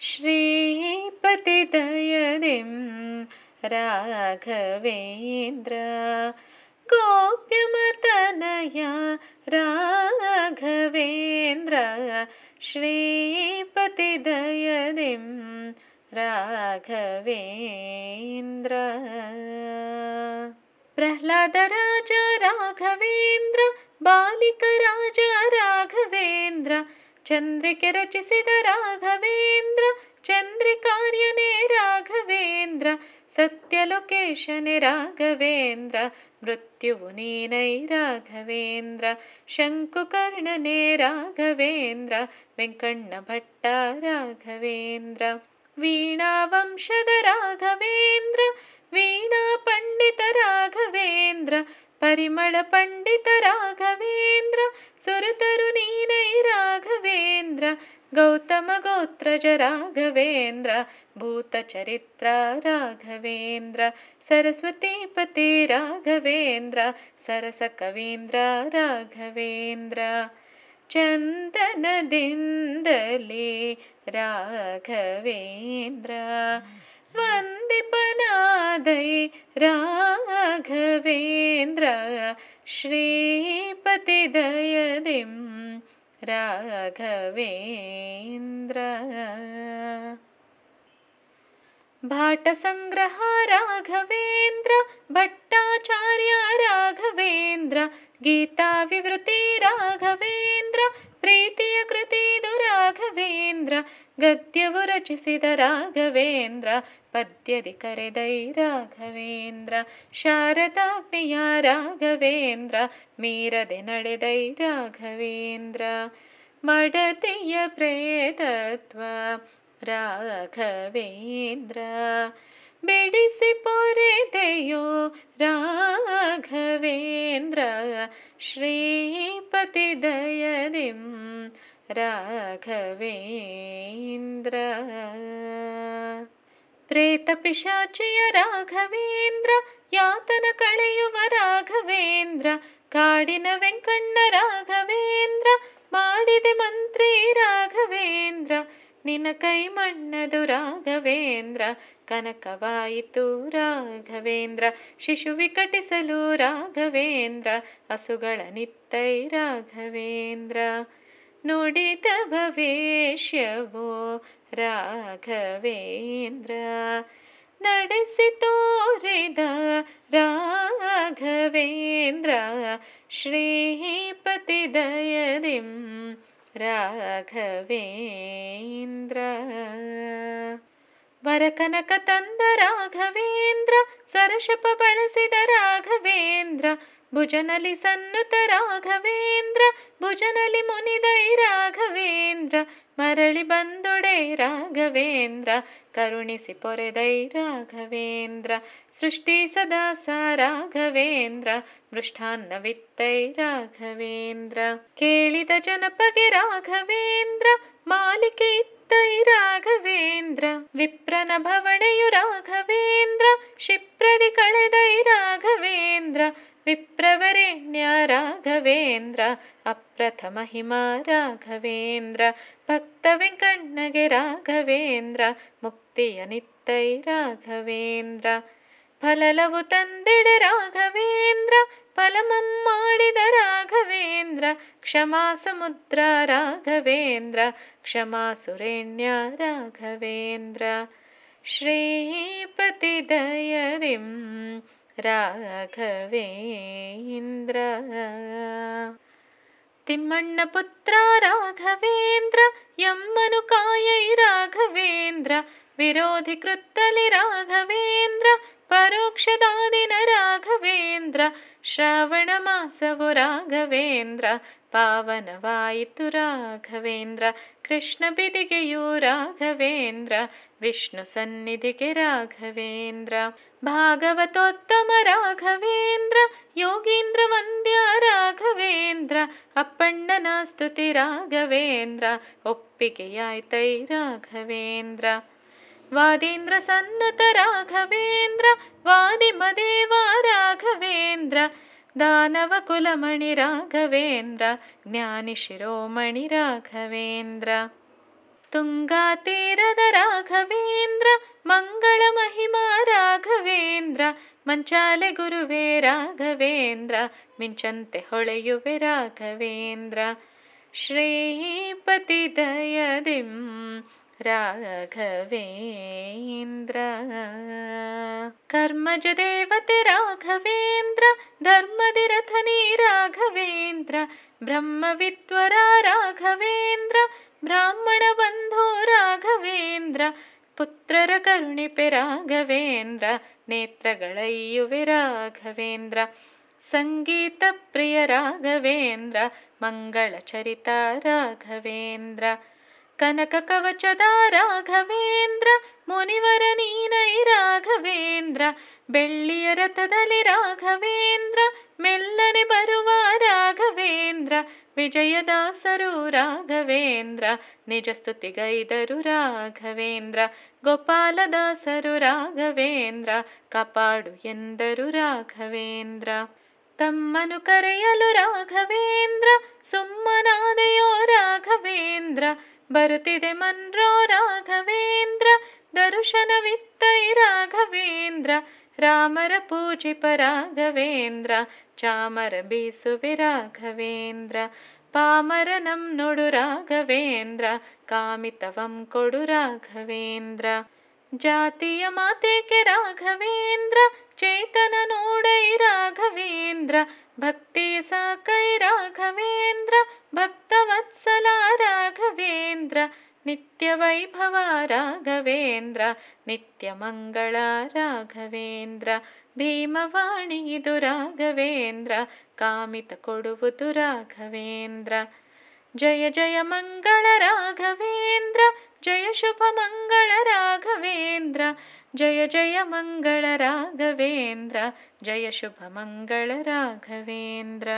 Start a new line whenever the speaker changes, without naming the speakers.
श्रीपतिदयदिं राघवेन्द्र गोप्यमतनया राघवेन्द्र श्रीपतिदयदिं राघवेन्द्र। प्रह्लादराज राघवेन्द्र बालिकराज राघवेन्द्र चन्द्रिके रचिसिद राघवेन्द्र चन्द्रिकार्यने राघवेन्द्र सत्यलोकेशने राघवेन्द्र मृत्युनीनै राघवेन्द्र शङ्कुकर्णने राघवेन्द्र वेङ्कण्णभट्ट राघवेन्द्र वीणावंशद राघवेन्द्र वीणापण्डित राघवेन्द्र परिमळपण्डित राघवेन्द्र सुरतरुनीनै राघवेन्द्र गौतमगोत्रज राघवेन्द्र भूतचरित्र राघवेन्द्र सरस्वतीपति राघवेन्द्र सरसकवीन्द्र राघवेन्द्र चन्दनदिन्दले राघवेन्द्र वन्दिपनादै राघवेन्द्र श्रीपतिदयदिं राघवेन्द्र। भाटसङ्ग्रह राघवेन्द्र भट्टाचार्य राघवेन्द्र गीताविवृति राघवेन्द्र राघवेन्द्र पद्यदि करेदै राघवेन्द्र शारदाग्निय राघवेन्द्र मीरदि नडेदै राघवेन्द्र मडतिय प्रेतत्व राघवेन्द्र बिडिसि पोरेदೆಯೋ राघवेन्द्र श्रीपतिदयदिं राघवेन्द्र ಪಿಶಾಚಿಯ ರಾಘವೇಂದ್ರ, ಯಾತನ ಕಳೆಯುವ ರಾಘವೇಂದ್ರ, ಕಾಡಿನ ವೆಂಕಣ್ಣ ರಾಘವೇಂದ್ರ, ಮಾಡಿದೆ ಮಂತ್ರಿ ರಾಘವೇಂದ್ರ ನಿನ ಕೈ ಮಣ್ಣದು ರಾಘವೇಂದ್ರ, ಕನಕವಾಯಿತು ರಾಘವೇಂದ್ರ, ಶಿಶು ವಿಕಟಿಸಲು ರಾಘವೇಂದ್ರ, ಹಸುಗಳ ನಿತ್ತೈ ರಾಘವೇಂದ್ರ. ನುಡಿತ ಭವೇಶ್ಯವೋ ರಾಘವೇಂದ್ರ ನಡೆಸಿ ತೋರಿದ ರಾಘವೇಂದ್ರ ಶ್ರೀಪತಿ ದಯದಿಂ ರಾಘವೇಂದ್ರ ವರಕನಕ ತಂದ ರಾಘವೇಂದ್ರ ಸರಶಪ ಬಳಸಿದ ರಾಘವೇಂದ್ರ ಭುಜನಲಿ ಸನ್ನುತ ರಾಘವೇಂದ್ರ ಭುಜನಲಿ ಮುನಿದೈ ರಾಘವೇಂದ್ರ, ಮರಳಿ ಬಂದೊಡೆ ರಾಘವೇಂದ್ರ, ಕರುಣಿಸಿ ಪೊರೆದೈ ರಾಘವೇಂದ್ರ, ಸೃಷ್ಟಿ ಸದಾಸ ರಾಘವೇಂದ್ರ, ಮೃಷ್ಟಾನ್ನವಿತ್ತೈ ರಾಘವೇಂದ್ರ. ಕೇಳಿದ ಜನಪಗೆ ರಾಘವೇಂದ್ರ, ಮಾಲಿಕೆ ಇತ್ತೈ ರಾಘವೇಂದ್ರ, ವಿಪ್ರನ ಭವಣೆಯು ರಾಘವೇಂದ್ರ ಕ್ಷಿಪ್ರದಿ ಕಳೆದೈ ರಾಘವೇಂದ್ರ ವಿಪ್ರವರೆಣ್ಯ ರಾಘವೇಂದ್ರ ಅಪ್ರಥಮ ಹಿಮ ರಾಘವೇಂದ್ರ ಭಕ್ತ ವೆಂಕಣ್ಣಗೆ ರಾಘವೇಂದ್ರ ಮುಕ್ತಿಯ ನಿತ್ತೈ ರಾಘವೇಂದ್ರ ಫಲಲವು ತಂದೆಡೆ ರಾಘವೇಂದ್ರ ಫಲಮಂ ಮಾಡಿದ ರಾಘವೇಂದ್ರ ಕ್ಷಮಾ ಸಮುದ್ರ ರಾಘವೇಂದ್ರ ಕ್ಷಮಾ ಸುರೇಣ್ಯ ರಾಘವೇಂದ್ರ ಶ್ರೀಪತಿ राघवेन्द्र। तिम्मण्णपुत्र राघवेन्द्र यम् मनुकायै राघवेन्द्र विरोधिकृत्तलि राघवेन्द्र परोक्षदादिन राघवेन्द्र। ಕೃತ್ತಲಿ ರಾಘವೇಂದ್ರ ಪರೋಕ್ಷದಾದಿನ ರಾಘವೇಂದ್ರ ಶ್ರಾವಣ ಮಾಸವು ರಾಘವೇಂದ್ರ ಪಾವನವಾಯಿತು ರಾಘವೇಂದ್ರ ಕೃಷ್ಣ ಬಿದಿಗೆಯು ರಾಘವೇಂದ್ರ ವಿಷ್ಣು ಸನ್ನಿಧಿಗೆ ರಾಘವೇಂದ್ರ ಭಾಗವತೋತ್ತಮ ರಾಘವೇಂದ್ರ ಯೋಗೀಂದ್ರ ವಂದ್ಯ ರಾಘವೇಂದ್ರ ಅಪ್ಪಣ್ಣನ ಸ್ತುತಿ ರಾಘವೇಂದ್ರ ಒಪ್ಪಿಗೆಯಾಯ್ತೈ ರಾಘವೇಂದ್ರ ವಾದೀಂದ್ರ ಸನ್ನತ ರಾಘವೇಂದ್ರ ವಾದಿಮದೇವ ರಾಘವೇಂದ್ರ ದಾನವ ಕುಲಮಣಿ ರಾಘವೇಂದ್ರ ಜ್ಞಾನಿ ಶಿರೋಮಣಿ ರಾಘವೇಂದ್ರ ತುಂಗಾತೀರದ ರಾಘವೇಂದ್ರ ಮಂಗಳ ಮಹಿಮಾ ರಾಘವೇಂದ್ರ ಮಂಚಾಲೆ ಗುರುವೇ ರಾಘವೇಂದ್ರ ಮಿಂಚಂತೆ ಹೊಳೆಯುವೆ ರಾಘವೇಂದ್ರ ಶ್ರೀಪತಿ ದಯದಿಂ ರಾಘವೇಂದ್ರ ಕರ್ಮಜ ದೇವತೆ ರಾಘವೇಂದ್ರ ಧರ್ಮದಿರಥನಿ ರಾಘವೇಂದ್ರ ಬ್ರಹ್ಮವಿದ್ವರ ರಾಘವೇಂದ್ರ ಬ್ರಾಹ್ಮಣ ಬಂಧೋ ರಾಘವೇಂದ್ರ ಪುತ್ರರ ಕರುಣಿಪೆ ರಾಘವೇಂದ್ರ ನೇತ್ರಗಳಯ್ಯುವೆ ರಾಘವೇಂದ್ರ ಸಂಗೀತ ಪ್ರಿಯ ರಾಘವೇಂದ್ರ ಮಂಗಳ ಚರಿತ ರಾಘವೇಂದ್ರ ಕನಕ ಕವಚದ ರಾಘವೇಂದ್ರ, ಮುನಿವರ ನೀನೈ ರಾಘವೇಂದ್ರ, ಬೆಳ್ಳಿಯ ರಥದಲ್ಲಿ ರಾಘವೇಂದ್ರ, ಮೆಲ್ಲನೆ ಬರುವ ರಾಘವೇಂದ್ರ, ವಿಜಯದಾಸರು ರಾಘವೇಂದ್ರ ನಿಜ ಸ್ತುತಿಗೈದರು ರಾಘವೇಂದ್ರ, ಗೋಪಾಲದಾಸರು ರಾಘವೇಂದ್ರ, ಕಪಾಡು ಎಂದರು ರಾಘವೇಂದ್ರ. ತಮ್ಮನು ಕರೆಯಲು ರಾಘವೇಂದ್ರ, ಸುಮ್ಮನಾದೆಯೋ ರಾಘವೇಂದ್ರ ಬರುತ್ತಿದೆ ಮನ್ರೋ ರಾಘವೇಂದ್ರ ದರ್ಶನವಿತ್ತೈ ರಾಘವೇಂದ್ರ ರಾಮರ ಪೂಜಿಪ ರಾಘವೇಂದ್ರ ಚಾಮರ ಬೀಸುವೆ ರಾಘವೇಂದ್ರ ಪಾಮರನಂ ನೊಡು ರಾಘವೇಂದ್ರ ಕಾಮಿತವಂ ಕೊಡು ರಾಘವೇಂದ್ರ ಜಾತಿಯ ಮಾತೇಕೆ ರಾಘವೇಂದ್ರ ಚೇತನ ನೋಡೈ ರಾಘವೇಂದ್ರ ಭಕ್ತಿಯ ಸಾಕೈ ರಾಘವೇಂದ್ರ ಭಕ್ತವತ್ಸಲ ರಾಘವೇಂದ್ರ ನಿತ್ಯ ವೈಭವ ರಾಘವೇಂದ್ರ ನಿತ್ಯ ಮಂಗಳ ರಾಘವೇಂದ್ರ ಭೀಮವಾಣಿ ಇದು ರಾಘವೇಂದ್ರ ಕಾಮಿತ ಕೊಡುವುದು ರಾಘವೇಂದ್ರ ಜಯ ಜಯ ಮಂಗಳ ರಾಘವೇಂದ್ರ ಜಯ ಶುಭ ಮಂಗಳ ರಾಘವೇಂದ್ರ ಜಯ ಜಯ ಮಂಗಳ ರಾಘವೇಂದ್ರ ಜಯ ಶುಭ ಮಂಗಳ ರಾಘವೇಂದ್ರ